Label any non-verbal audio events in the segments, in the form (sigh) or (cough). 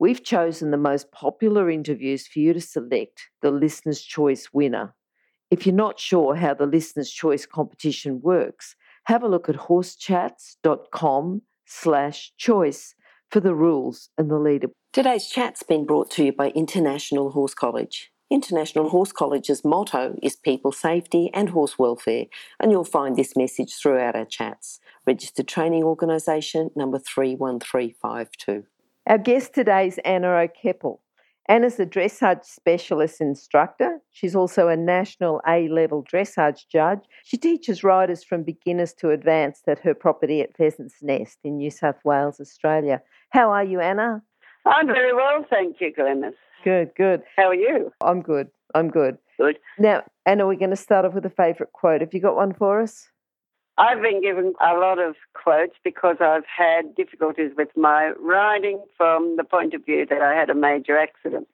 We've chosen the most popular interviews for you to select the Listener's Choice winner. If you're not sure how the Listener's Choice competition works, have a look at horsechats.com slash choice for the rules and the leader. Today's chat's been brought to you by International Horse College. International Horse College's motto is people safety and horse welfare, and you'll find this message throughout our chats. Registered Training Organisation number 31352. Our guest today is Anna O'Keppel. Anna's a dressage specialist instructor. She's also a national A level dressage judge. She teaches riders from beginners to advanced at her property at Pheasant's Nest in New South Wales, Australia. How are you, Anna? I'm very well, thank you, Glennis. Good, good. How are you? I'm good. I'm good. Good. Now, Anna, we're going to start off with a favourite quote. Have you got one for us? I've been given a lot of quotes because I've had difficulties with my riding from the point of view that I had a major accident.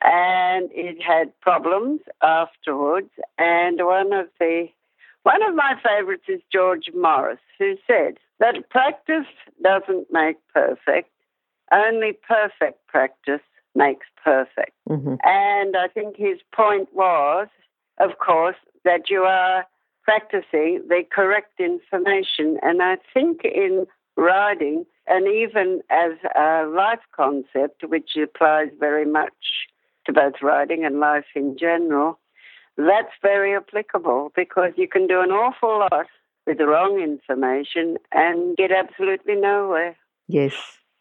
And it had problems afterwards. And one of the one of my favourites is George Morris, who said that practice doesn't make perfect, only perfect practice makes perfect. Mm-hmm. And I think his point was, of course, that you are practicing the correct information. And I think in riding, and even as a life concept, which applies very much to both riding and life in general, that's very applicable because you can do an awful lot with the wrong information and get absolutely nowhere. Yes,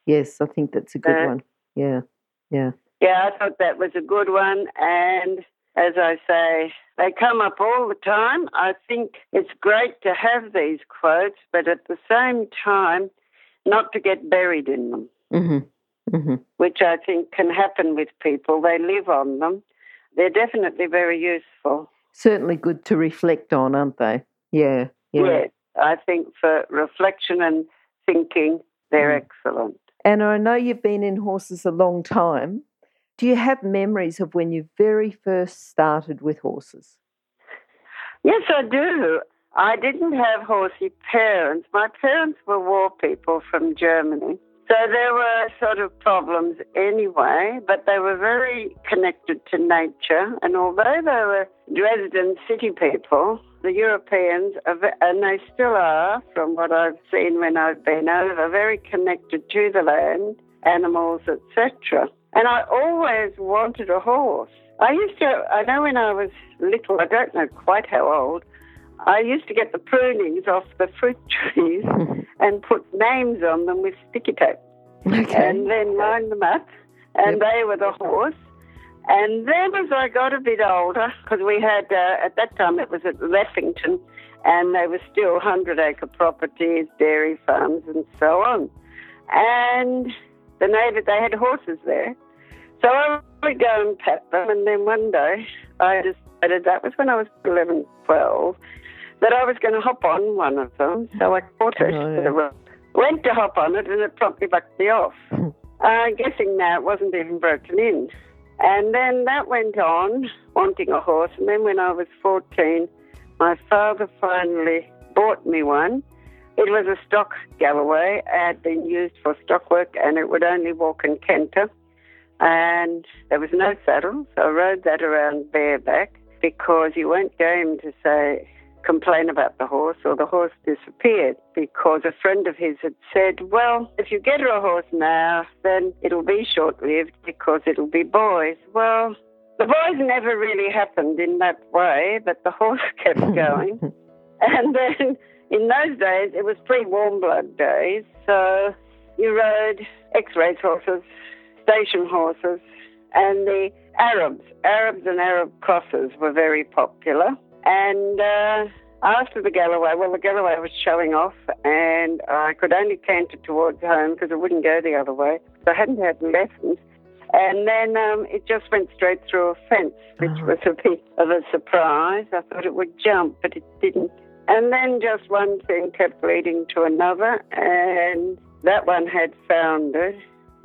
yes, I think that's a good uh, one. Yeah, yeah. Yeah, I thought that was a good one. And as I say, they come up all the time. I think it's great to have these quotes, but at the same time, not to get buried in them, mm-hmm. Mm-hmm. which I think can happen with people. They live on them. They're definitely very useful. Certainly good to reflect on, aren't they? Yeah. Yeah. I think for reflection and thinking, they're mm. excellent. Anna, I know you've been in horses a long time. Do you have memories of when you very first started with horses? Yes, I do. I didn't have horsey parents. My parents were war people from Germany. So there were sort of problems anyway, but they were very connected to nature. And although they were Dresden city people, the Europeans, and they still are, from what I've seen when I've been over, very connected to the land, animals, etc. And I always wanted a horse. I used to, I know when I was little, I don't know quite how old, I used to get the prunings off the fruit (laughs) trees (laughs) and put names on them with sticky tape. Okay. And then line them up, and yep. they were the horse. And then as I got a bit older, because we had, uh, at that time it was at Leppington, and they were still 100 acre properties, dairy farms, and so on. And the neighbour, they had horses there. So I would go and pet them, and then one day I decided that was when I was 11, 12, that I was going to hop on one of them. So I caught it oh, yeah. went to hop on it, and it promptly bucked me off. (laughs) I'm guessing now it wasn't even broken in. And then that went on, wanting a horse. And then when I was 14, my father finally bought me one. It was a stock Galloway, it had been used for stock work, and it would only walk and canter and there was no saddle, so I rode that around bareback because you weren't game to say complain about the horse or the horse disappeared because a friend of his had said, well, if you get her a horse now, then it'll be short-lived because it'll be boys. Well, the boys never really happened in that way, but the horse (laughs) kept going. (laughs) and then in those days, it was pre-warm blood days, so you rode X race horses station horses, and the Arabs, Arabs and Arab crosses were very popular. And uh, after the Galloway, well, the Galloway was showing off, and I could only canter towards home because I wouldn't go the other way. So I hadn't had lessons. And then um, it just went straight through a fence, which Oh. was a bit of a surprise. I thought it would jump, but it didn't. And then just one thing kept leading to another, and that one had foundered,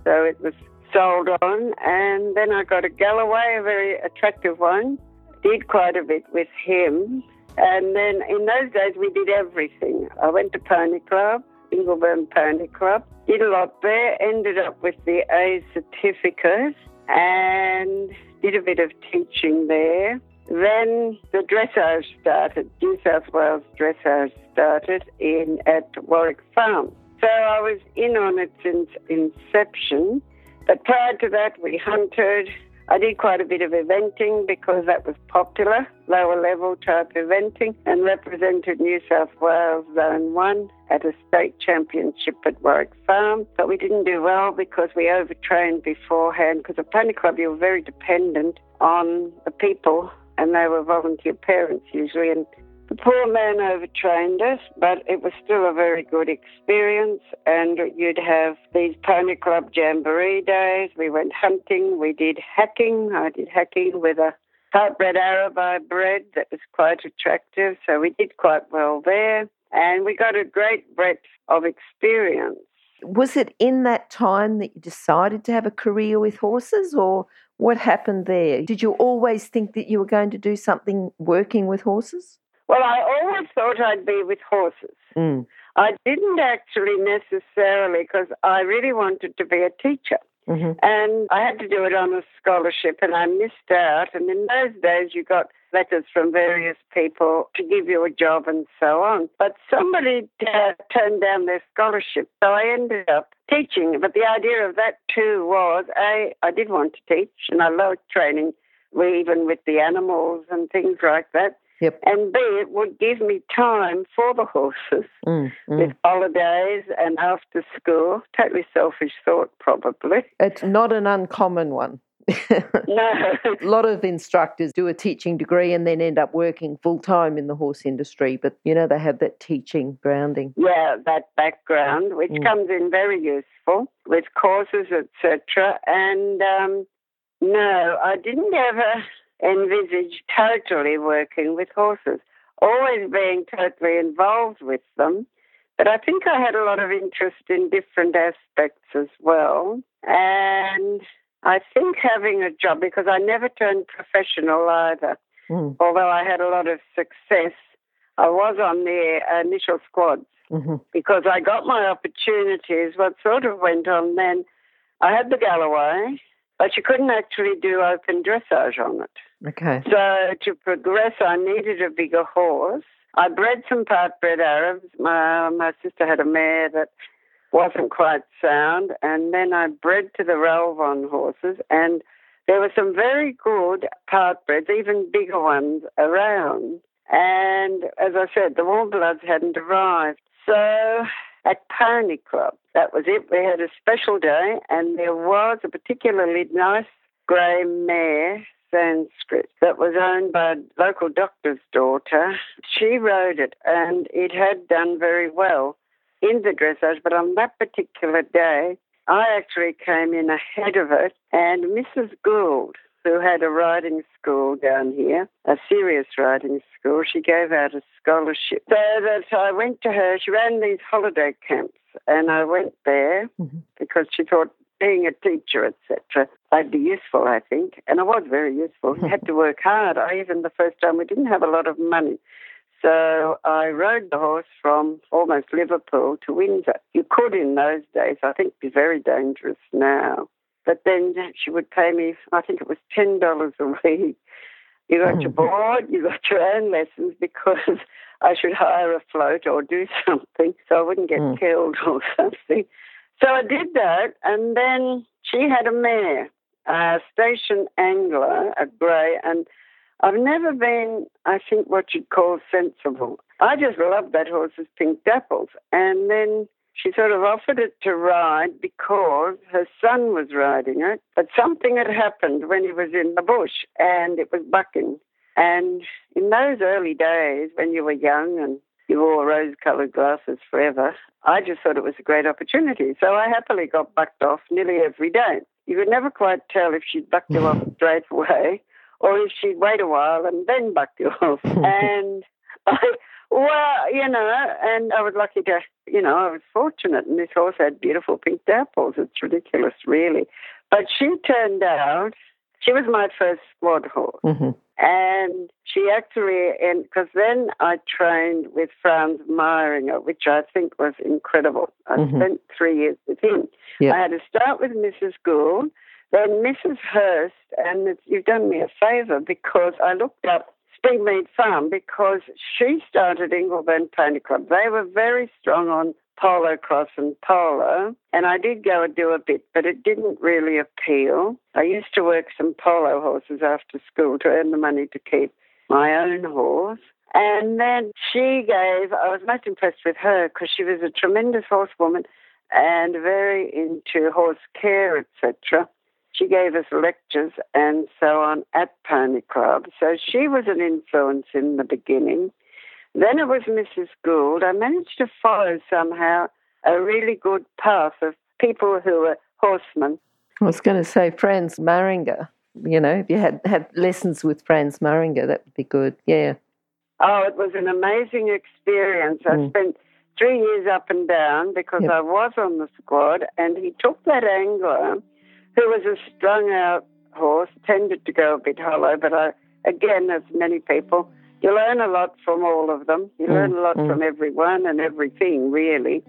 so it was sold on. And then I got a Galloway, a very attractive one. Did quite a bit with him. And then in those days, we did everything. I went to Pony Club, Ingleburn Pony Club, did a lot there, ended up with the A certificate, and did a bit of teaching there. Then the dressage started. New South Wales dressage started in at Warwick Farm. So I was in on it since inception. But prior to that, we hunted. I did quite a bit of eventing because that was popular, lower level type eventing, and represented New South Wales Zone 1 at a state championship at Warwick Farm. But we didn't do well because we overtrained beforehand because at Pony Club you were very dependent on the people and they were volunteer parents usually and the poor man overtrained us, but it was still a very good experience. And you'd have these Pony Club Jamboree days. We went hunting. We did hacking. I did hacking with a part-bred Arab I bred that was quite attractive. So we did quite well there. And we got a great breadth of experience. Was it in that time that you decided to have a career with horses, or what happened there? Did you always think that you were going to do something working with horses? Well, I always thought I'd be with horses. Mm. I didn't actually necessarily because I really wanted to be a teacher. hmm And I had to do it on a scholarship and I missed out. And in those days, you got letters from various people to give you a job and so on. But somebody uh, turned down their scholarship. So I ended up teaching. But the idea of that too was A, I did want to teach and I loved training, even with the animals and things like that. Yep. And B, it would give me time for the horses Mm, with mm. holidays and after school. Totally selfish thought, probably. It's not an uncommon one. (laughs) No. a lot of instructors do a teaching degree and then end up working full time in the horse industry, but you know, they have that teaching grounding. yeah, that background, which Mm. comes in very useful with courses, etc. And um, no, I didn't ever envisage totally working with horses, always being totally involved with them. But I think I had a lot of interest in different aspects as well. And I think having a job, because I never turned professional either, Mm, although I had a lot of success, I was on the initial squads mhm, because I got my opportunities. What sort of went on then, I had the Galloway, but you couldn't actually do open dressage on it. Okay. So to progress, I needed a bigger horse. I bred some part-bred Arabs. My, my sister had a mare that wasn't quite sound, and then I bred to the Relvon horses, and there were some very good part-breds, even bigger ones around. And as I said, the warm bloods hadn't arrived. So at Pony Club, that was it. We had a special day, and there was a particularly nice grey mare Sanskrit that was owned by a local doctor's daughter. She rode it and it had done very well in the dressage, but on that particular day, I actually came in ahead of it and Mrs. Gould, who had a riding school down here, a serious riding school, she gave out a scholarship. So that I went to her, she ran these holiday camps and I went there Mhm. because she thought being a teacher, etc., I'd be useful, I think. And I was very useful. You (laughs) had to work hard. I even the first time we didn't have a lot of money. So I rode the horse from almost Liverpool to Windsor. You could in those days. I think be very dangerous now. But then she would pay me, I think it was $10 a week. You got your board, you got your own lessons because (laughs) I should hire a float or do something so I wouldn't get Mm. killed or (laughs) something. So I did that, and then she had a mare, a station angler, a grey, and I've never been, I think, what you'd call sensible. I just loved that horse's pink dapples, and then she sort of offered it to ride because her son was riding it, but something had happened when he was in the bush, and it was bucking. And in those early days, when you were young and you wore rose coloured glasses forever. I just thought it was a great opportunity. So I happily got bucked off nearly every day. You could never quite tell if she'd bucked you off (laughs) straight away or if she'd wait a while and then buck you off. (laughs) and (laughs) well, you know, and I was lucky to, you know, I was fortunate, and this horse had beautiful pink dapples. It's ridiculous, really. But she turned out, she was my first squad horse. Mm-hmm. And she actually, and because then I trained with Franz Mairinger, which I think was incredible. I Mhm. spent three years with him. Yeah. I had to start with Mrs. Gould, then Mrs. Hurst, and it's, you've done me a favour because I looked up Springmead Farm because she started Ingleburn Pony Club. They were very strong on polocrosse and polo, and I did go and do a bit, but it didn't really appeal. I used to work some polo horses after school to earn the money to keep my own horse. And then she gave, I was most impressed with her because she was a tremendous horsewoman and very into horse care, etc. She gave us lectures and so on at Pony Club. So she was an influence in the beginning. Then it was Mrs. Gould. I managed to follow somehow a really good path of people who were horsemen. I was going to say Franz Mairinger. You know, if you had had lessons with Franz Mairinger, that would be good. Yeah. Oh, it was an amazing experience. I Mm. spent three years up and down because Yep. I was on the squad, and he took that angler, who was a strung out horse, tended to go a bit hollow, but I, again, as many people, you learn a lot from all of them. You Mm, learn a lot mm. from everyone and everything, really.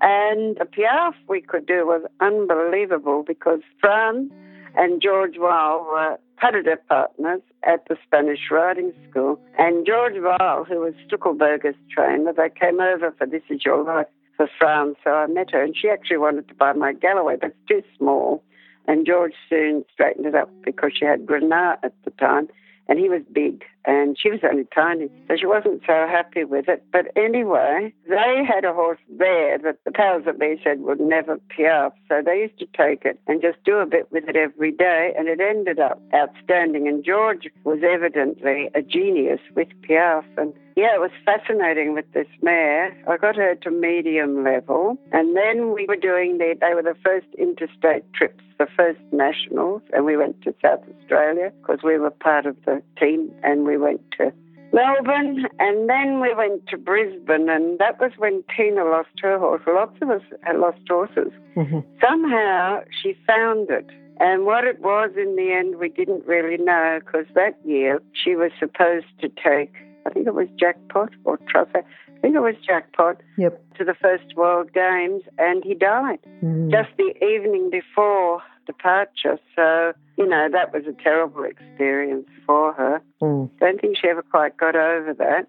And the piaffe we could do was unbelievable because Fran and George Wahl were pas de deux partners at the Spanish riding school. And George Wahl, who was Stuckelberger's trainer, they came over for This Is Your Life for Fran. So I met her, and she actually wanted to buy my Galloway, but it's too small. And George soon straightened it up because she had Granat at the time, and he was big, and she was only tiny. So she wasn't so happy with it. But anyway, they had a horse there that the powers that be said would never piaffe. So they used to take it and just do a bit with it every day, and it ended up outstanding. And George was evidently a genius with piaffe, And yeah, it was fascinating with this mare. I got her to medium level, and then we were doing the, they were the first interstate trips, the first nationals, and we went to South Australia because we were part of the team, and we went to Melbourne, and then we went to Brisbane, and that was when Tina lost her horse. Lots of us had lost horses. hmm Somehow she found it. And what it was in the end, we didn't really know because that year she was supposed to take, I think it was Jackpot or Truffaut, I think it was Jackpot Yep. to the first World Games, and he died Mm. just the evening before departure. So, you know, that was a terrible experience for her. Mm. Don't think she ever quite got over that.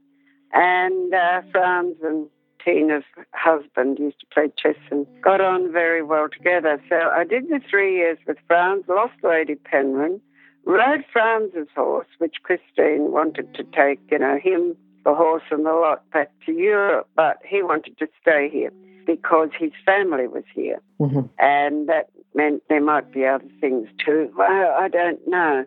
And uh, Franz and Tina's husband used to play chess and got on very well together. So I did the three years with Franz, lost Lady Penryn, rode Franz's horse, which Christine wanted to take, you know, him, the horse, and the lot back to Europe, but he wanted to stay here because his family was here Mhm. and that meant there might be other things too. Well, I don't know.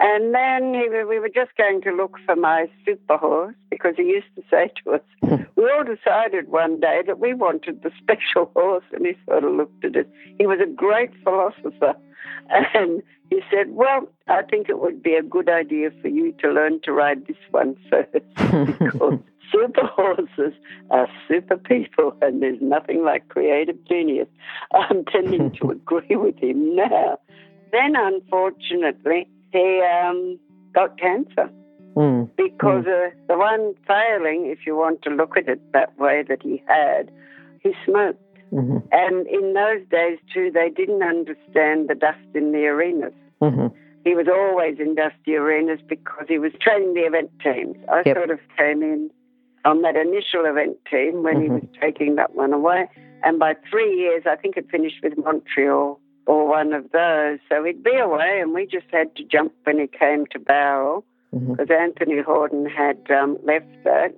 And then he, we were just going to look for my super horse because he used to say to us, (laughs) we all decided one day that we wanted the special (laughs) horse, and he sort of looked at us. He was a great philosopher, (laughs) and he said, "Well, I think it would be a good idea for you to learn to ride this one first (laughs) because (laughs) super horses are super people, and there's nothing like creative genius." I'm tending to agree with him now. Then, unfortunately, he um, got cancer Mm. because uh, the one failing, if you want to look at it that way, that he had, he smoked. Mhm. And in those days, too, they didn't understand the dust in the arenas. Mhm. He was always in dusty arenas because he was training the event teams. I Yep. sort of came in on that initial event team when he Mhm. was taking that one away. And by three years, I think it finished with Montreal or one of those. So he'd be away, and we just had to jump when he came to Mhm. because Anthony Hordern had um, left that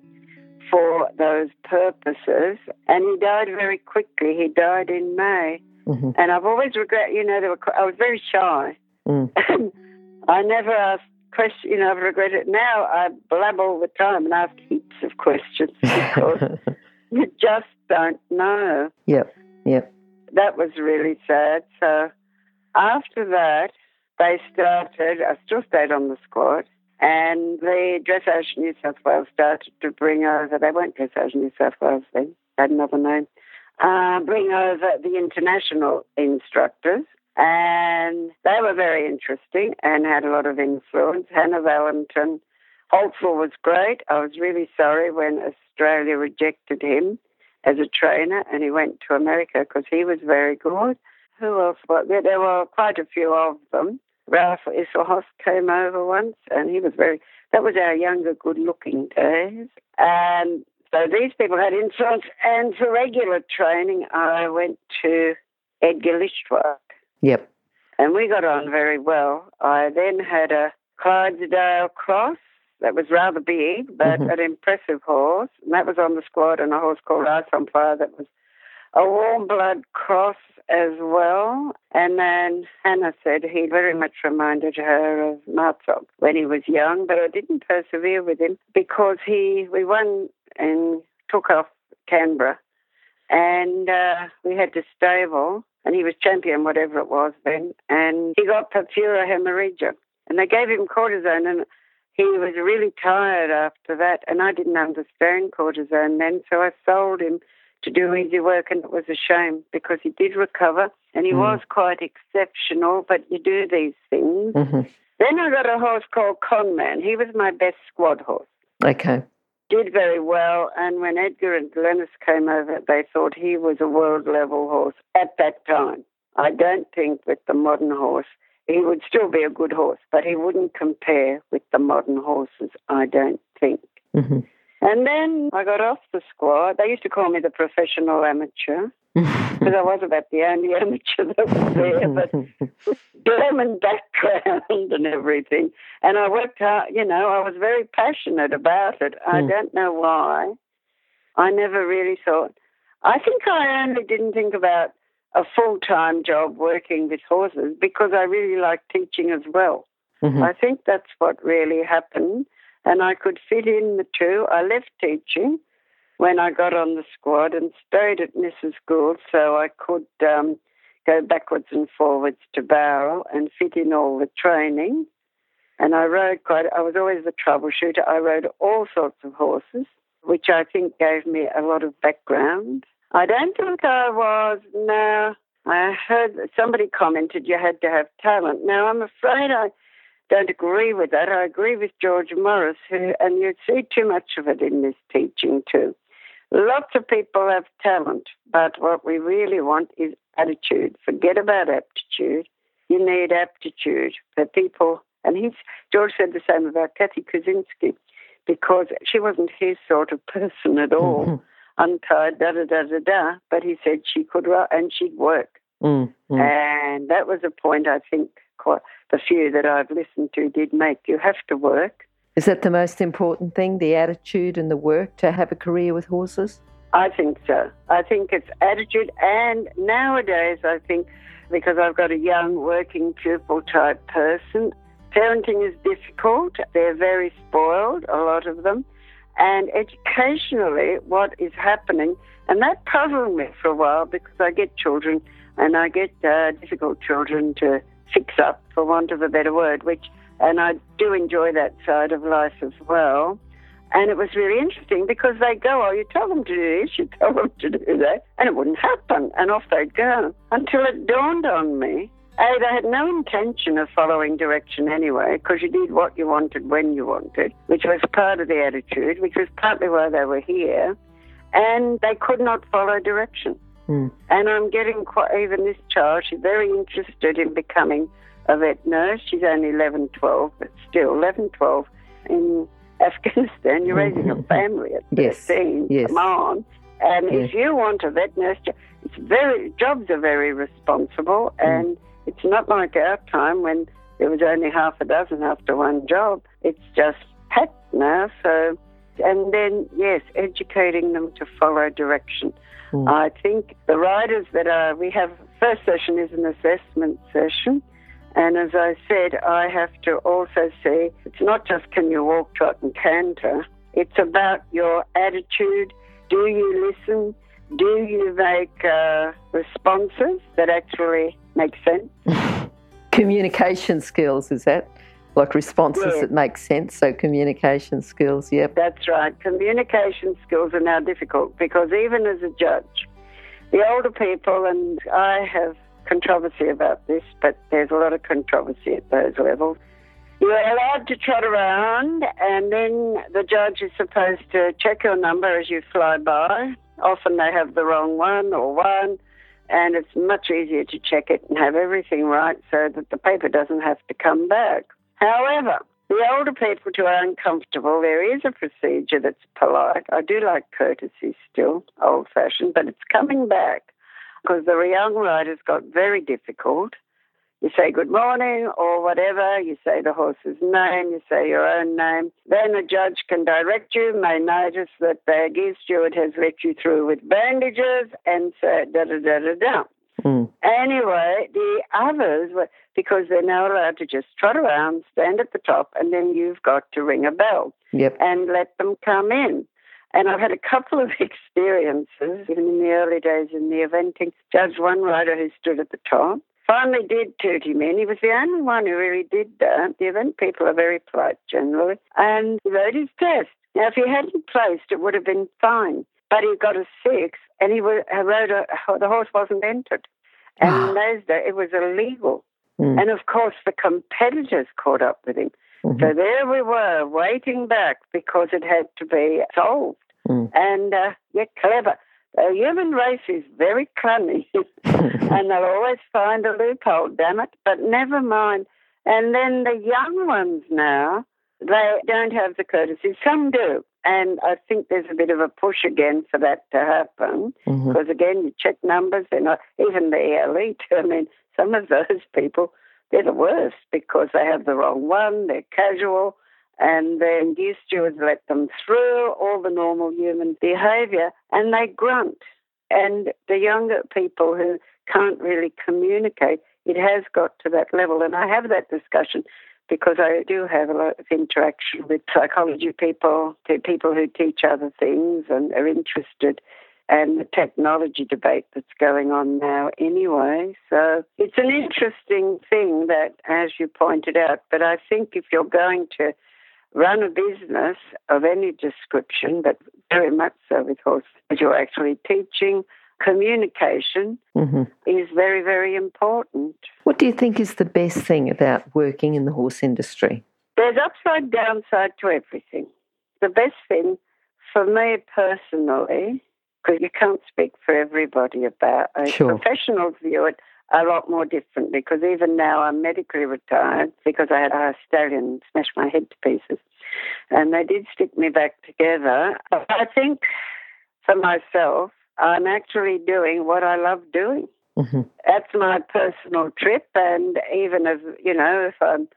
for those purposes, and he died very quickly. He died in May, Mhm. and I've always regret. You know, there were, I was very shy, Mm. and (laughs) I never asked questions. You know, I've regretted it. Now I blab all the time and ask heaps of questions because (laughs) you just don't know. Yep, yep. That was really sad. So after that, they started, I still stayed on the squad, and the Dressage New South Wales started to bring over, they weren't Dressage New South Wales then, had another name, uh, bring over the international instructors. And they were very interesting and had a lot of influence. Hannah Valentin, Holtzell was great. I was really sorry when Australia rejected him as a trainer and he went to America because he was very good. Who else? There were quite a few of them. Ralph Isselhoff came over once and he was very, that was our younger, good looking days. And so these people had influence. And for regular training, I went to Edgar Lichtwark. Yep. And we got on very well. I then had a Clydesdale Cross that was rather big, but Mhm. an impressive horse. And that was on the squad, and a horse called Ice on Fire that was a warm blood cross as well. And then Hannah said he very much reminded her of Marzok when he was young, but I didn't persevere with him because he we won and took off Canberra, and uh, we had to stable, and he was champion, whatever it was then, and he got purpura hemorrhagica, and they gave him cortisone, and he was really tired after that, and I didn't understand cortisone then, so I sold him to do easy work, and it was a shame because he did recover, and he Mm. was quite exceptional. But you do these things. hmm Then I got a horse called Conman. He was my best squad horse. Okay. Did very well, and when Edgar and Glennis came over, they thought he was a world level horse at that time. I don't think with the modern horse he would still be a good horse, but he wouldn't compare with the modern horses. I don't think. hmm And then I got off the squad. They used to call me the professional amateur (laughs) because I was about the only amateur that was there, but (laughs) German background and everything. And I worked hard, you know, I was very passionate about it. I Mm. don't know why. I never really thought. I think I only didn't think about a full time job working with horses because I really liked teaching as well. Mhm. I think that's what really happened. And I could fit in the two. I left teaching when I got on the squad and stayed at Mrs. Gould so I could um, go backwards and forwards to Barrel and fit in all the training. And I rode quite, I was always the troubleshooter. I rode all sorts of horses, which I think gave me a lot of background. I don't think I was, no. I heard somebody commented you had to have talent. Now, I'm afraid I don't agree with that. I agree with George Morris, who, and you see too much of it in this teaching too. Lots of people have talent, but what we really want is attitude. Forget about aptitude. You need aptitude for people. And he's, George said the same about Kathy Kuzinski because she wasn't his sort of person at all. Mhm. Untied, da da da da da. But he said she could write and she'd work. Mm, mm. And that was a point I think quite the few that I've listened to did make. You have to work. Is that the most important thing, the attitude and the work to have a career with horses? I think so. I think it's attitude. And nowadays, I think because I've got a young working pupil type person, parenting is difficult. They're very spoiled, a lot of them. And educationally, what is happening, and that puzzled me for a while because I get children and I get uh, difficult children to fix up, for want of a better word, which, and I do enjoy that side of life as well. And it was really interesting because they go, oh, you tell them to do this, you tell them to do that, and it wouldn't happen. And off they'd go until it dawned on me. A, they had no intention of following direction anyway, because you did what you wanted when you wanted, which was part of the attitude, which was partly why they were here. And they could not follow direction. Mm. And I'm getting quite, even this child, she's very interested in becoming a vet nurse. She's only 11, 12, but still 11, 12 in (laughs) Afghanistan. You're raising a (laughs) family at Yes, 13. yes. Come on. And Yes. if you want a vet nurse, it's very, jobs are very responsible. Mm. And it's not like our time when there was only half a dozen after one job. It's just packed now. So, and then, yes, educating them to follow direction. Mm. I think the riders that are, we have, first session is an assessment session. And as I said, I have to also say it's not just can you walk, trot, and canter. It's about your attitude. Do you listen? Do you make uh, responses that actually make sense? (laughs) communication skills, is that? Like responses Yes. that make sense. So communication skills, yep. That's right. Communication skills are now difficult because even as a judge, the older people, and I have controversy about this, but there's a lot of controversy at those levels. You're allowed to trot around, and then the judge is supposed to check your number as you fly by. Often they have the wrong one or one, and it's much easier to check it and have everything right so that the paper doesn't have to come back. However, the older people who are uncomfortable, there is a procedure that's polite. I do like courtesy still, old fashioned, but it's coming back because the young riders got very difficult. You say good morning or whatever, you say the horse's name, you say your own name. Then the judge can direct you, may notice that the gear steward has let you through with bandages and say da da da da da. Mm. Anyway, the others were because they're now allowed to just trot around, stand at the top, and then you've got to ring a bell Yep. and let them come in. And I've had a couple of (laughs) experiences, even in the early days in the eventing. Judge one rider who stood at the top finally did toot him in. He was the only one who really did that. The event people are very polite generally. And he wrote his test. Now, if he hadn't placed, it would have been fine. But he got a six, and he wa- rode a, the horse wasn't entered. And in those days, it was illegal. Mm. And of course, the competitors caught up with him. Mhm. So there we were, waiting back because it had to be solved. Mm. And uh, yeah, clever. The human race is very cunning, (laughs) and they'll always find a loophole. Damn it! But never mind. And then the young ones now, they don't have the courtesy. Some do, and I think there's a bit of a push again for that to happen. Mhm. Because again, you check numbers, they're even the elite. (laughs) I mean, some of those people, they're the worst because they have the wrong one, they're casual, and then gear stewards let them through all the normal human behaviour and they grunt. And the younger people who can't really communicate, it has got to that level. And I have that discussion because I do have a lot of interaction with psychology people, people who teach other things and are interested and the technology debate that's going on now anyway. So it's an interesting thing that, as you pointed out, but I think if you're going to run a business of any description, but very much so with horses, you're actually teaching, communication Mhm. is very, very important. What do you think is the best thing about working in the horse industry? There's upside, downside to everything. The best thing for me personally, because you can't speak for everybody about it, Sure. professionals view it a lot more differently because even now I'm medically retired because I had a stallion smash my head to pieces. And they did stick me back together. But I think for myself, I'm actually doing what I love doing hmm that's my personal trip. And even if, you know, if I'm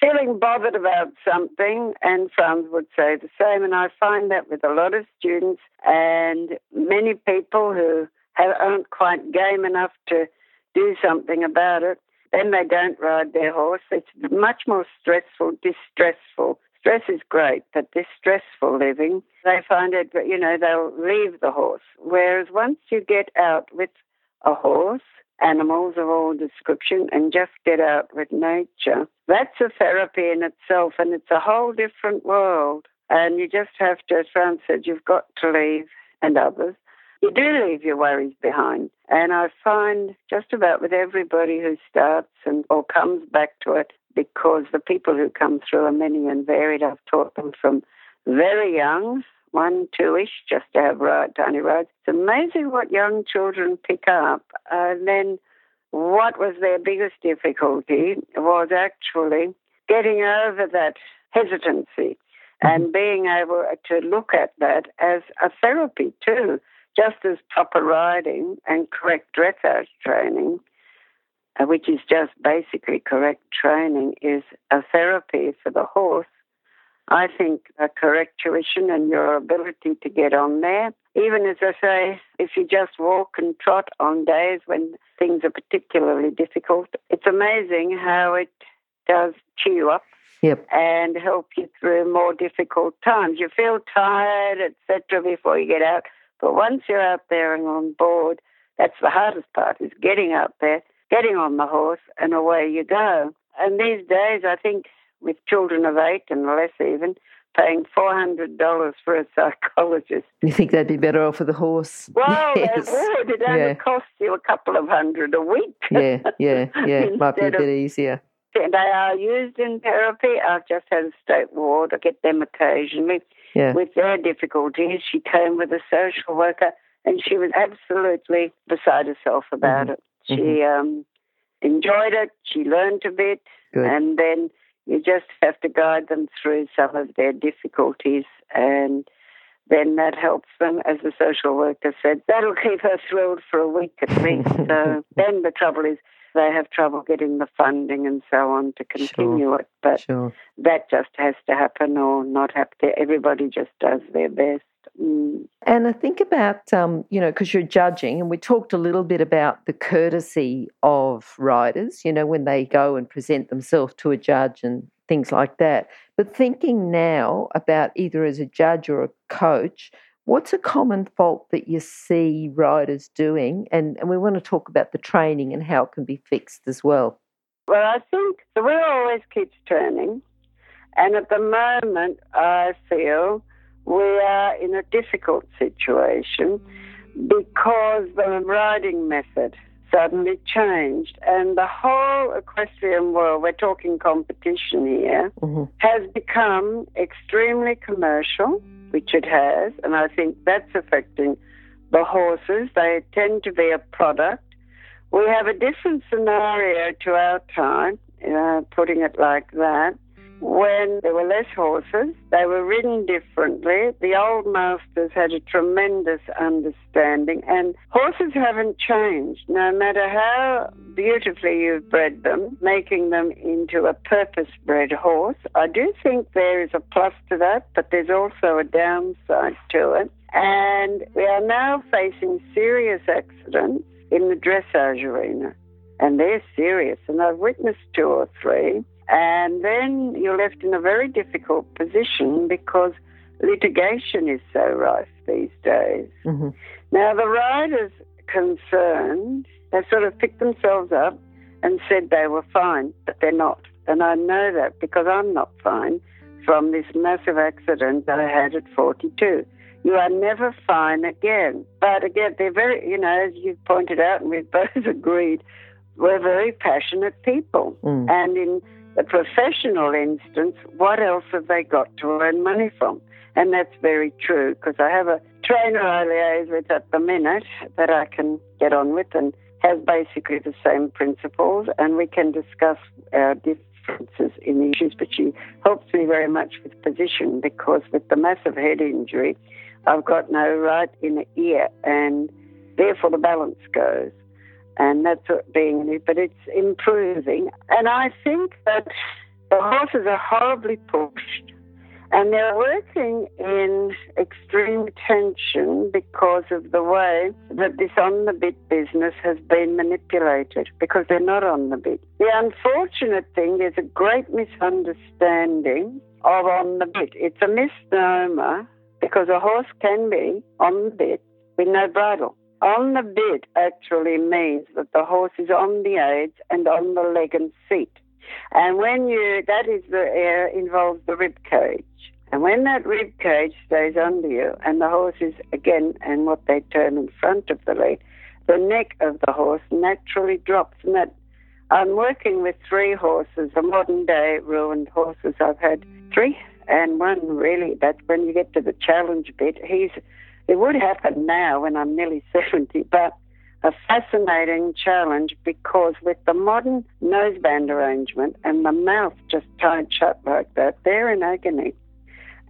feeling bothered about something, and Franz would say the same, and I find that with a lot of students and many people who have, aren't quite game enough to do something about it, then they don't ride their horse. It's much more stressful, distressful. Stress is great, but this stressful living, they find it, you know, they'll leave the horse. Whereas once you get out with a horse, animals of all description, and just get out with nature. That's a therapy in itself, and it's a whole different world. And you just have to, as Fran said, you've got to leave, and others. You do leave your worries behind. And I find just about with everybody who starts and or comes back to it, because the people who come through are many and varied. I've taught them from very young one, two ish, just to have ride, tiny rides. It's amazing what young children pick up. And then what was their biggest difficulty was actually getting over that hesitancy mm-hmm. and being able to look at that as a therapy too, just as proper riding and correct dressage training. Which is just basically correct training, is a therapy for the horse I think a correct tuition and your ability to get on there, even as I say, if you just walk and trot on days when things are particularly difficult, it's amazing how it does cheer you up. Yep. and help you through more difficult times. You feel tired, etc., before you get out, but once you're out there and on board, that's the hardest part: is getting out there, getting on the horse, and away you go. And these days, I think with children of eight and less even, paying $400 for a (laughs) psychologist. You think they'd be better off with a horse? (laughs) Well, (laughs) Yes. they would. It only Yeah. costs you a couple of hundred a week. yeah, yeah, yeah. Might be a Instead of- bit easier. They are used in therapy. I've just had a state ward. I get them occasionally Yeah. with their difficulties. She came with a social worker and she was absolutely beside herself about mm-hmm. it. She um, enjoyed it. She learned a bit. Good. And then you just have to guide them through some of their difficulties and then that helps them, as the social worker said. That'll keep her thrilled for a week at least. (laughs) so then the trouble is they have trouble getting the funding and so on to continue it. But Sure. that just has to happen or not happen. Everybody just does their best. Mm. And I think about, um, you know, because you're judging, and we talked a little bit about the courtesy of riders, you know, when they go and present themselves to a judge and things like that. But thinking now about either as a judge or a coach, what's a common fault that you see riders doing? And, and we want to talk about the training and how it can be fixed as well. Well, I think the wheel always keeps turning. And at the moment, I feel we are in a difficult situation because the riding method suddenly changed. And the whole equestrian world, we're talking competition here, Mhm. has become extremely commercial, which it has. And I think that's affecting the horses. They tend to be a product. We have a different scenario to our time, uh, putting it like that. When there were less horses, they were ridden differently. The old masters had a tremendous understanding, and horses haven't changed. No matter how beautifully you've bred them, making them into a purpose bred horse, I do think there is a plus to that, but there's also a downside to it. And we are now facing serious accidents in the dressage arena. And they're serious. And I've witnessed two or three. And then you're left in a very difficult position because litigation is so rife these days. hmm Now, the riders concerned, they sort of picked themselves up and said they were fine, but they're not. And I know that because I'm not fine from this massive accident that I had at 42. You are never fine again. But again, they're very, you know, as you've pointed out, and we've (laughs) both agreed, we're very passionate people. Mm. And in the professional instance, what else have they got to earn money from? And that's very true because I have a trainer I liaise with at the minute that I can get on with and has basically the same principles, and we can discuss our differences in issues. But she helps me very much with position because with the massive head injury, I've got no right inner ear, and therefore the balance goes. And that's what being, it. but it's improving. And I think that the horses are horribly pushed and they're working in extreme tension because of the way that this on the bit business has been manipulated because they're not on the bit. The unfortunate thing, is a great misunderstanding of on the bit. It's a misnomer because a horse can be on the bit with no bridle. On the bit actually means that the horse is on the aids and on the leg and seat. And when you, that is the, air involves the rib cage. And when that rib cage stays under you and the horse is again, and what they term in front of the leg, the neck of the horse naturally drops. And that, I'm working with three horses, the modern day ruined horses. I've had three and one really, but when you get to the challenge bit, he's, it would happen now when I'm nearly 70, but a fascinating challenge because with the modern noseband arrangement and the mouth just tied shut like that, they're in agony.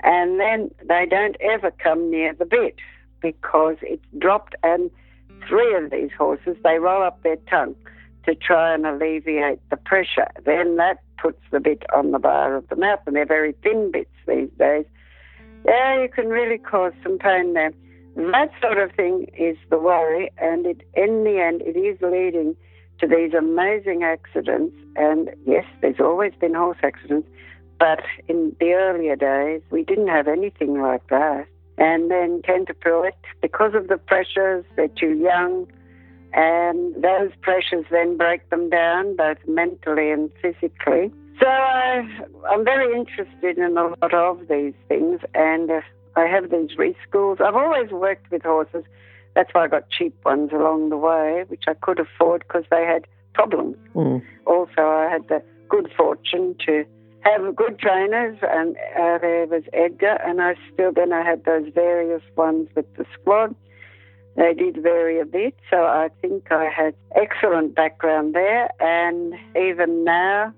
And then they don't ever come near the bit because it's dropped. And three of these horses, they roll up their tongue to try and alleviate the pressure. Then that puts the bit on the bar of the mouth, and they're very thin bits these days. Yeah, you can really cause some pain there. That sort of thing is the worry, and it, in the end, it is leading to these amazing accidents. And yes, there's always been horse accidents, but in the earlier days, we didn't have anything like that. And then Tenterpillitt, because of the pressures, they're too young, and those pressures then break them down both mentally and physically. So I, I'm very interested in a lot of these things, and uh, I have these reschools. I've always worked with horses. That's why I got cheap ones along the way, which I could afford because they had problems. Mm. Also, I had the good fortune to have good trainers, and uh, there was Edgar, and I still then I had those various ones with the squad. They did vary a bit, so I think I had excellent background there, and even now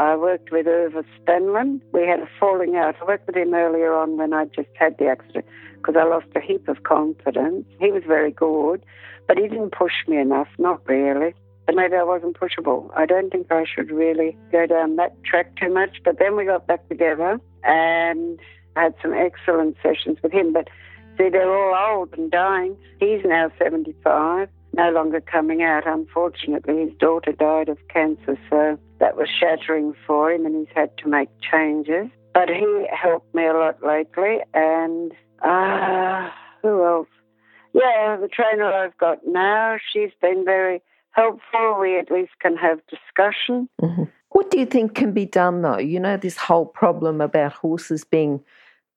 I worked with Irva Spenlin. We had a falling out. I worked with him earlier on when I just had the accident because I lost a heap of confidence. He was very good, but he didn't push me enough, not really. But maybe I wasn't pushable. I don't think I should really go down that track too much. But then we got back together and had some excellent sessions with him. But see, they're all old and dying. He's now 75, no longer coming out. Unfortunately, his daughter died of cancer, so that was shattering for him, and he's had to make changes. But he helped me a lot lately, and uh, who else? Yeah, the trainer I've got now, she's been very helpful. We at least can have discussion. Mm-hmm. What do you think can be done, though? You know, this whole problem about horses being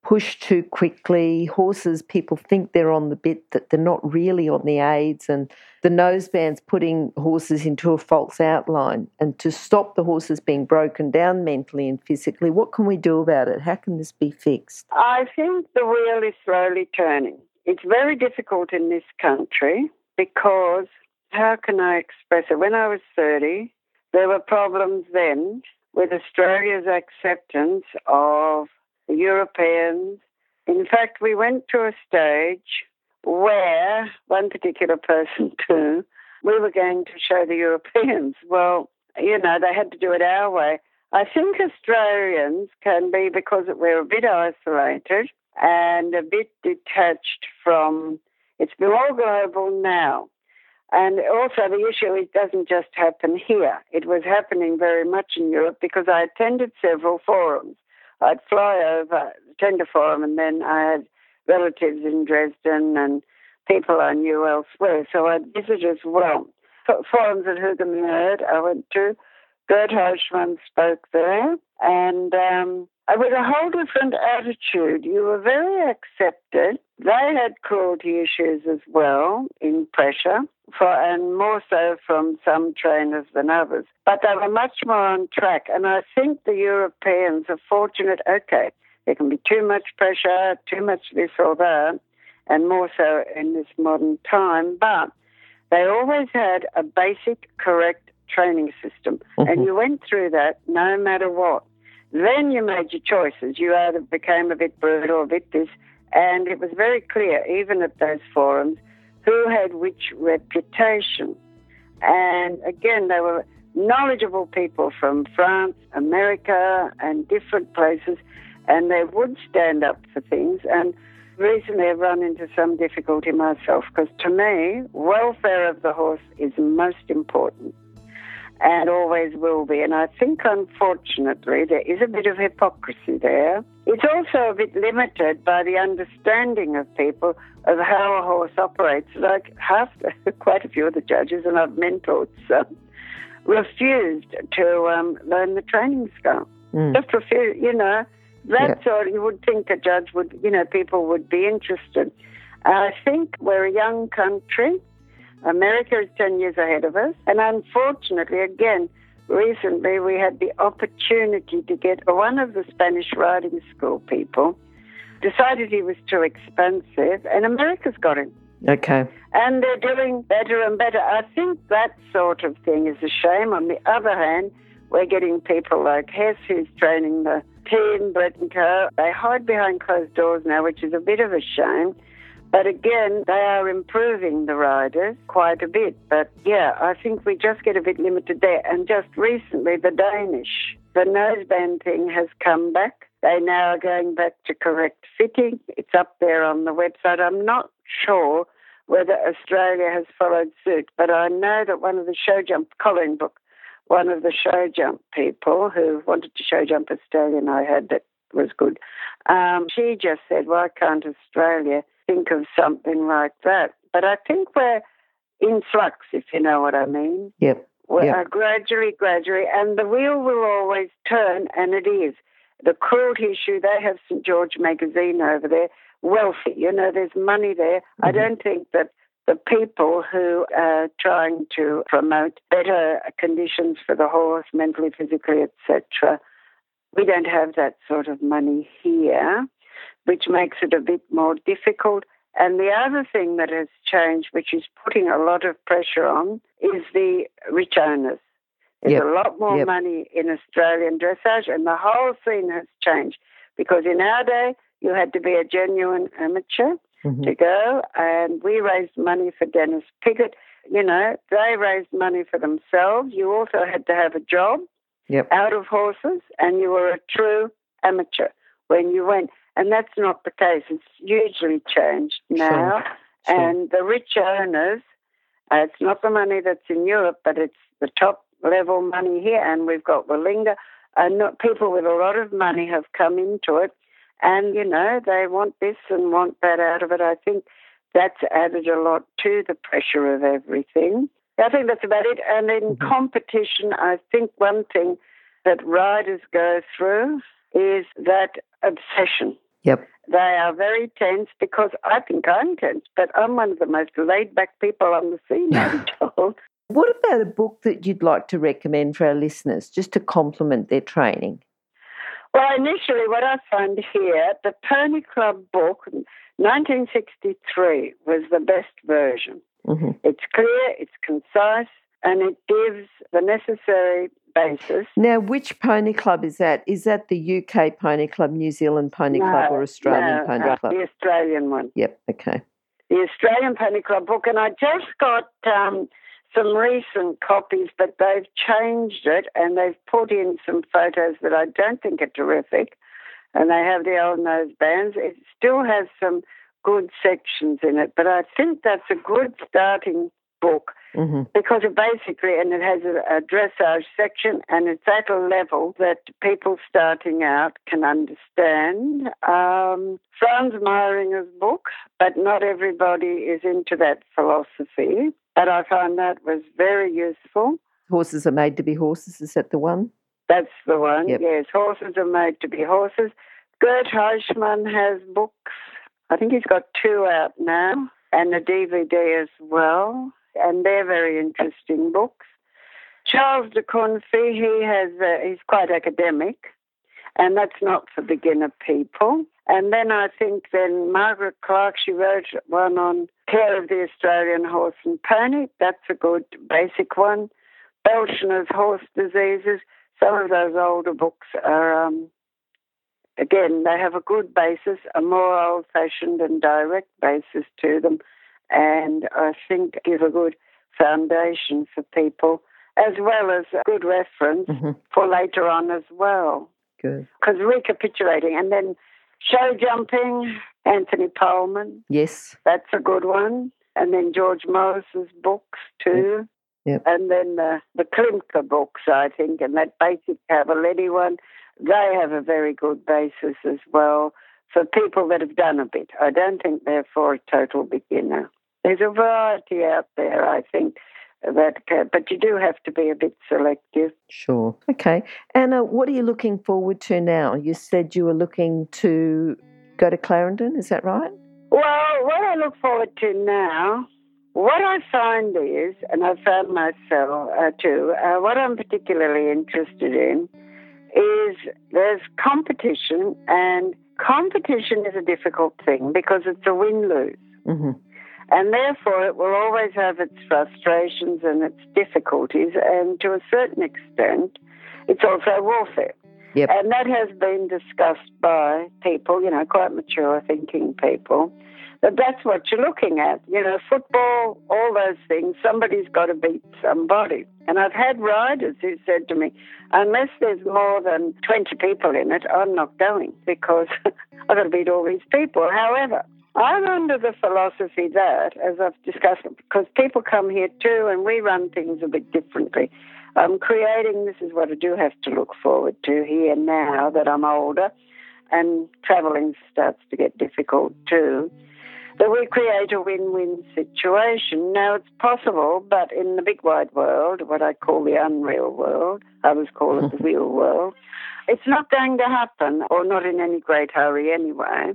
push too quickly. Horses, people think they're on the bit that they're not really on the aids, and the noseband's putting horses into a false outline. And to stop the horses being broken down mentally and physically, what can we do about it? How can this be fixed? I think the wheel is slowly turning. It's very difficult in this country because, how can I express it? When I was 30, there were problems then with Australia's acceptance of the Europeans. In fact, we went to a stage where one particular person (laughs) too, we were going to show the Europeans. (laughs) Well, you know, they had to do it our way. I think Australians can be because we're a bit isolated and a bit detached from. It's more global now. And also, the issue it doesn't just happen here. It was happening very much in Europe because I attended several forums. I'd fly over, attend a forum, and then I had relatives in Dresden and people I knew elsewhere. So I'd visit as well. Forums at Hügelmüde I went to. Gerd Heuschmann spoke there. And um, with a whole different attitude. You were very accepted. They had cruelty issues as well in pressure, for, and more so from some trainers than others. But they were much more on track. And I think the Europeans are fortunate. Okay, there can be too much pressure, too much this or that, and more so in this modern time. But they always had a basic, correct training system. Mm-hmm. And you went through that no matter what. Then you made your choices. You either became a bit brutal or a bit this. And it was very clear, even at those forums, who had which reputation. And again, they were knowledgeable people from France, America, and different places, and they would stand up for things. And recently I've run into some difficulty myself because to me, welfare of the horse is most important and always will be. And I think, unfortunately, there is a bit of hypocrisy there. It's also a bit limited by the understanding of people of how a horse operates. Like half, (laughs) quite a few of the judges, and I've mentored some, refused to um, learn the training skill. Mm. Just refused, you know. That's yeah. all you would think a judge would, you know, people would be interested. I think we're a young country. America is 10 years ahead of us. And unfortunately, again, recently we had the opportunity to get one of the Spanish riding school people decided he was too expensive, and America's got him. Okay. And they're doing better and better. I think that sort of thing is a shame. On the other hand, we're getting people like Hess who's training the team, Brett and Co. They hide behind closed doors now, which is a bit of a shame. But again, they are improving the riders quite a bit. But yeah, I think we just get a bit limited there. And just recently, the Danish, the noseband thing has come back. They now are going back to correct fitting. It's up there on the website. I'm not sure whether Australia has followed suit, but I know that one of the show jump Colin book one of the show jump people who wanted to show jump Australian I had that was good. Um, she just said, why can't Australia think of something like that? But I think we're in flux, if you know what I mean. Yep. We're Yep. gradually, gradually, and the wheel will always turn, and it is. The cruelty issue, they have St. George magazine over there, wealthy, you know, there's money there. I Mhm. don't think that the people who are trying to promote better conditions for the horse, mentally, physically, etc., we don't have that sort of money here, which makes it a bit more difficult. And the other thing that has changed, which is putting a lot of pressure on, is the rich owners. There's Yep. a lot more Yep. money in Australian dressage, and the whole scene has changed because in our day, you had to be a genuine amateur Mhm. to go, and we raised money for Dennis Piggott. You know, they raised money for themselves. You also had to have a job Yep. out of horses, and you were a true amateur when you went. And that's not the case. It's hugely changed now. Sure. And the rich owners, uh, it's not the money that's in Europe, but it's the top level money here. And we've got Wallinga. And not, people with a lot of money have come into it. And, you know, they want this and want that out of it. I think that's added a lot to the pressure of everything. I think that's about it. And in Mhm. competition, I think one thing that riders go through is that obsession. Yep. They are very tense because I think I'm tense, but I'm one of the most laid back people on the scene, (laughs) I'm told. What about a book that you'd like to recommend for our listeners just to complement their training? Well, initially, what I found here, the Pony Club book, 1963, was the best version. hmm It's clear, it's concise, and it gives the necessary basis. Now, which pony club is that? Is that the UK Pony Club, New Zealand Pony Club, or Australian no, Pony no, Club? The Australian one. Yep. Okay. the Australian Pony Club book, and I just got um, some recent copies, but they've changed it and they've put in some photos that I don't think are terrific. And they have the old nose bands. It still has some good sections in it, but I think that's a good starting book hmm because it basically, and it has a, a dressage section, and it's at a level that people starting out can understand. Um, Franz Mairinger's book, but not everybody is into that philosophy. But I found that was very useful. Horses are made to be horses. Is that the one? That's the one. Yep. Yes, horses are made to be horses. Gerd Heuschmann has books. I think he's got two out now, and a DVD as well. And they're very interesting books. Charles de Kunffy, he has, uh, he's quite academic, and that's not for beginner people. And then I think then Margaret Clark, she wrote one on care of the Australian horse and pony. That's a good basic one. Belschner's horse diseases. Some of those older books are, um, again, they have a good basis, a more old fashioned and direct basis to them, and I think give a good foundation for people, as well as a good reference hmm for later on as well. Good. Because recapitulating, and then show jumping, Anthony Paalman, Yes. that's a good one. And then George Morris's books too. Yep. And then the, the Klimke books, I think, and that basic Cavaletti one, they have a very good basis as well for people that have done a bit. I don't think they're for a total beginner. There's a variety out there, I think, that, ca- but you do have to be a bit selective. Sure. Okay. Anna, what are you looking forward to now? You said you were looking to go to Clarendon. Is that right? Well, what I look forward to now, what I find is, and I found myself uh, too, uh, what I'm particularly interested in is there's competition, and competition is a difficult thing because it's a win lose. hmm And therefore, it will always have its frustrations and its difficulties, and to a certain extent, it's also warfare. Yep. And that has been discussed by people, you know, quite mature thinking people. that that's what you're looking at. You know, football, all those things, somebody's got to beat somebody. And I've had riders who said to me, unless there's more than 20 people in it, I'm not going because (laughs) I've got to beat all these people. However, I'm under the philosophy that, as I've discussed, because people come here too and we run things a bit differently. I'm creating, this is what I do have to look forward to here now that I'm older and traveling starts to get difficult too. That we create a win win situation. Now it's possible, but in the big wide world, what I call the unreal world, others call it the (laughs) real world, it's not going to happen, or not in any great hurry anyway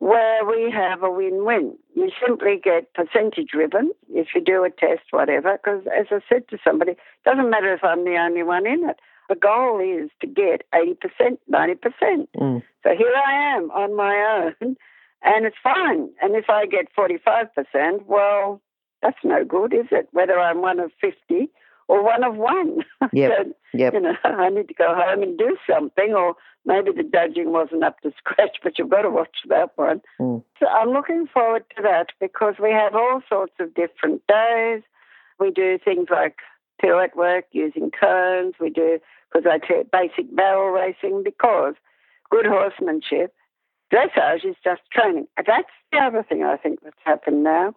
where we have a win-win. You simply get percentage ribbon if you do a test, whatever, because as I said to somebody, it doesn't matter if I'm the only one in it. The goal is to get 80%, 90%. Mm. So here I am on my own, and it's fine. And if I get 45%, well, that's no good, is it? Whether I'm one of 50 or one of one. (laughs) Yep. so, yep. You know, (laughs) I need to go home and do something, or maybe the judging wasn't up to (laughs) scratch, but you've got to watch that one. Mm. So I'm looking forward to that because we have all sorts of different days. We do things like pirouette work using cones. We do, because I take basic barrel racing because good horsemanship, dressage is just training. That's the other thing I think that's happened now.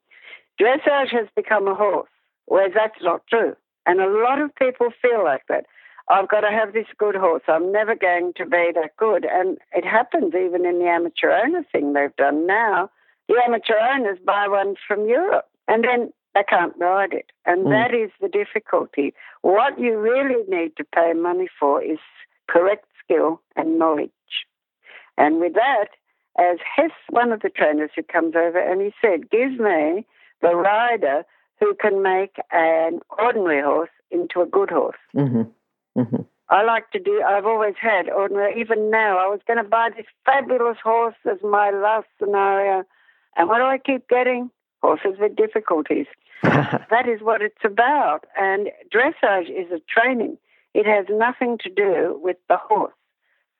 Dressage has become a horse, whereas that's not true. And a lot of people feel like that. I've got to have this good horse. I'm never going to be that good. And it happens even in the amateur owner thing they've done now. The amateur owners buy one from Europe and then they can't ride it. And mm. that is the difficulty. What you really need to pay money for is correct skill and knowledge. And with that, as Hess, one of the trainers who comes over, and he said, give me the rider who can make an ordinary horse into a good horse. Mm-hmm. Mm-hmm. I like to do, I've always had ordinary, even now. I was going to buy this fabulous horse as my last scenario. And what do I keep getting? Horses with difficulties. (laughs) that is what it's about. And dressage is a training, it has nothing to do with the horse,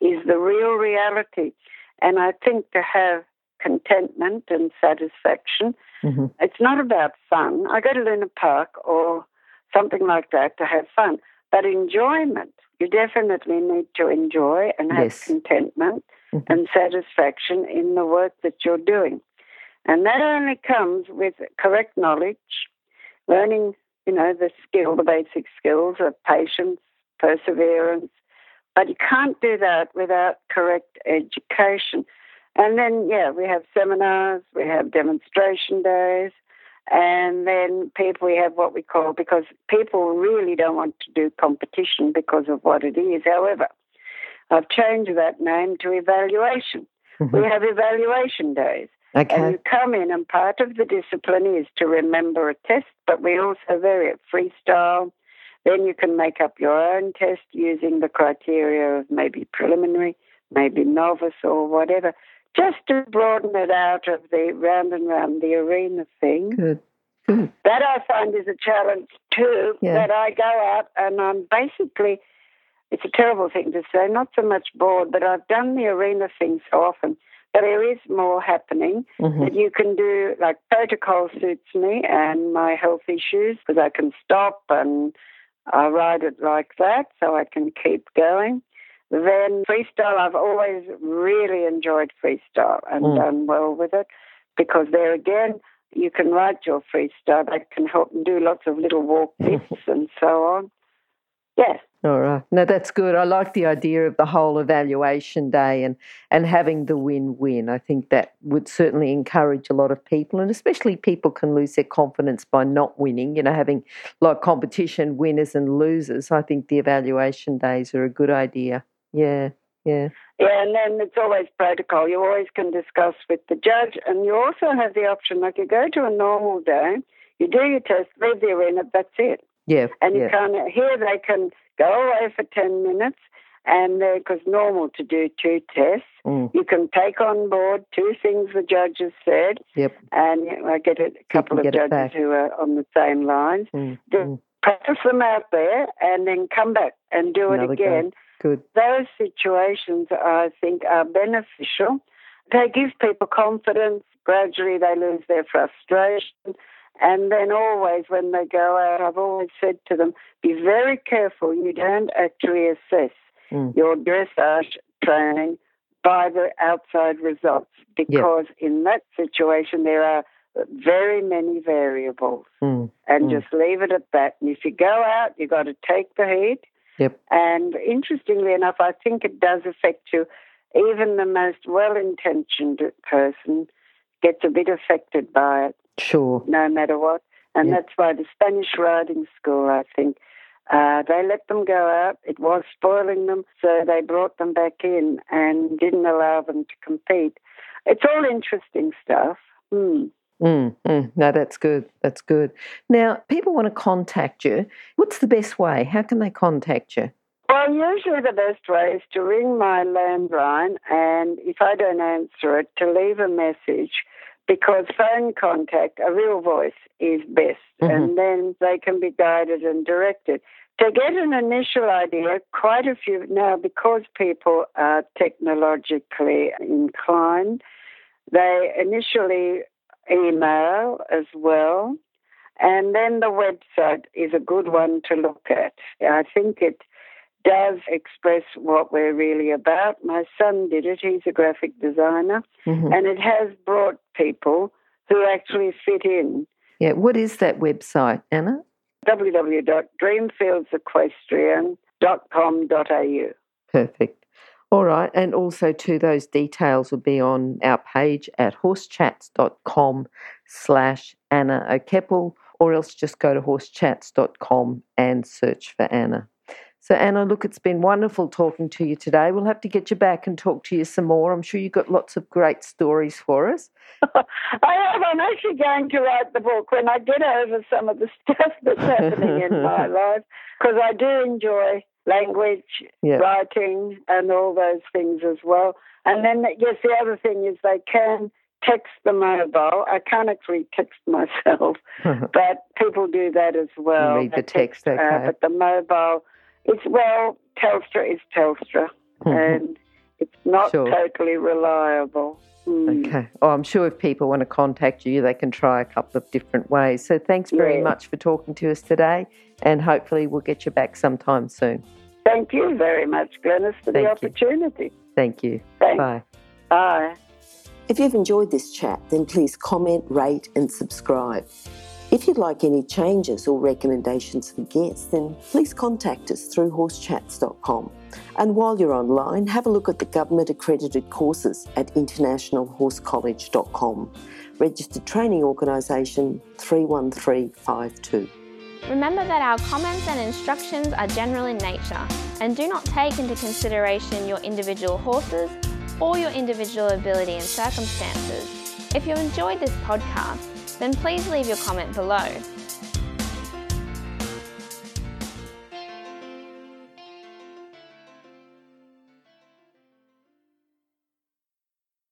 is the real reality. And I think to have contentment and satisfaction, mm-hmm. it's not about fun. I go to Luna Park or something like that to have fun. But enjoyment, you definitely need to enjoy and have yes. contentment mm-hmm. and satisfaction in the work that you're doing. And that only comes with correct knowledge, learning, you know, the skill, the basic skills of patience, perseverance. But you can't do that without correct education. And then, yeah, we have seminars, we have demonstration days, and then people, we have what we call, because people really don't want to do competition because of what it is. However, I've changed that name to evaluation. Mm-hmm. We have evaluation days. Okay. And you come in, and part of the discipline is to remember a test, but we also vary it freestyle. Then you can make up your own test using the criteria of maybe preliminary, maybe novice, or whatever just to broaden it out of the round and round the arena thing. Good. Good. That I find is a challenge too. Yeah. That I go out and I'm basically, it's a terrible thing to say, not so much bored, but I've done the arena thing so often that there is more happening mm-hmm. that you can do. Like protocol suits me and my health issues because I can stop and I ride it like that so I can keep going. Then freestyle, I've always really enjoyed freestyle and mm. done well with it because there again, you can write your freestyle. That can help do lots of little walk (laughs) bits and so on. Yeah. All right. No, that's good. I like the idea of the whole evaluation day and, and having the win win. I think that would certainly encourage a lot of people, and especially people can lose their confidence by not winning, you know, having like competition winners and losers. I think the evaluation days are a good idea. Yeah, yeah. Yeah, and then it's always protocol. You always can discuss with the judge, and you also have the option, like you go to a normal day, you do your test, leave the arena, that's it. Yeah. And you yeah. can here they can go away for ten minutes, and because normal to do two tests, mm. you can take on board two things the judge has said. Yep. And I get a couple of judges who are on the same lines. Mm. Mm. Practice them out there, and then come back and do Another it again. Go Good. Those situations, I think, are beneficial. They give people confidence. Gradually, they lose their frustration. And then, always, when they go out, I've always said to them, be very careful you don't actually assess mm. your dressage training by the outside results because yep. in that situation there are very many variables Mm. and Mm. just leave it at that. And if you go out, you've got to take the heat. Yep. And interestingly enough, I think it does affect you. Even the most well intentioned person gets a bit affected by it, Sure. no matter what. And Yeah. that's why the Spanish riding school, I think, uh, they let them go out. It was spoiling them, so they brought them back in and didn't allow them to compete. It's all interesting stuff. Hmm. Mm, mm. No, that's good. That's good. Now, people want to contact you. What's the best way? How can they contact you? Well, usually the best way is to ring my landline, and if I don't answer it, to leave a message because phone contact, a real voice, is best, Mhm. and then they can be guided and directed. To get an initial idea, quite a few now, because people are technologically inclined, they initially email as well. And then the website is a good one to look at. I think it does express what we're really about. My son did it, he's a graphic designer, Mhm. and it has brought people who actually fit in. Yeah. What is that website, Anna? www.dreamfieldsequestrian.com.au. Perfect. All right. And also, too, those details will be on our page at horsechats.com slash Anna O'Keppel, or else just go to horsechats.com and search for Anna. So, Anna, look, it's been wonderful talking to you today. We'll have to get you back and talk to you some more. I'm sure you've got lots of great stories for us. (laughs) I have. I'm actually going to write the book when I get over some of the stuff that's happening in my (laughs) life because I do enjoy language, Yeah. writing, and all those things as well. And then, yes, the other thing is they can text the mobile. I can't actually text (laughs) myself, (laughs) but people do that as well. read the They text, uh, okay. but the mobile, it's well, Telstra is Telstra, (laughs) and it's not Sure. totally reliable. Hmm. Okay. Oh, I'm sure if people want to contact you, they can try a couple of different ways. So thanks very Yeah. much for talking to us today, and hopefully we'll get you back sometime soon. Thank you very much, Glenys, for the Thank you. opportunity. Thank you. Thanks. Bye. Bye. If you've enjoyed this chat, then please comment, rate, and subscribe. If you'd like any changes or recommendations for guests, then please contact us through horsechats.com. And while you're online, have a look at the government accredited courses at internationalhorsecollege.com. Registered Training Organisation 31352. Remember that our comments and instructions are general in nature and do not take into consideration your individual horses or your individual ability and circumstances. If you enjoyed this podcast, then please leave your comment below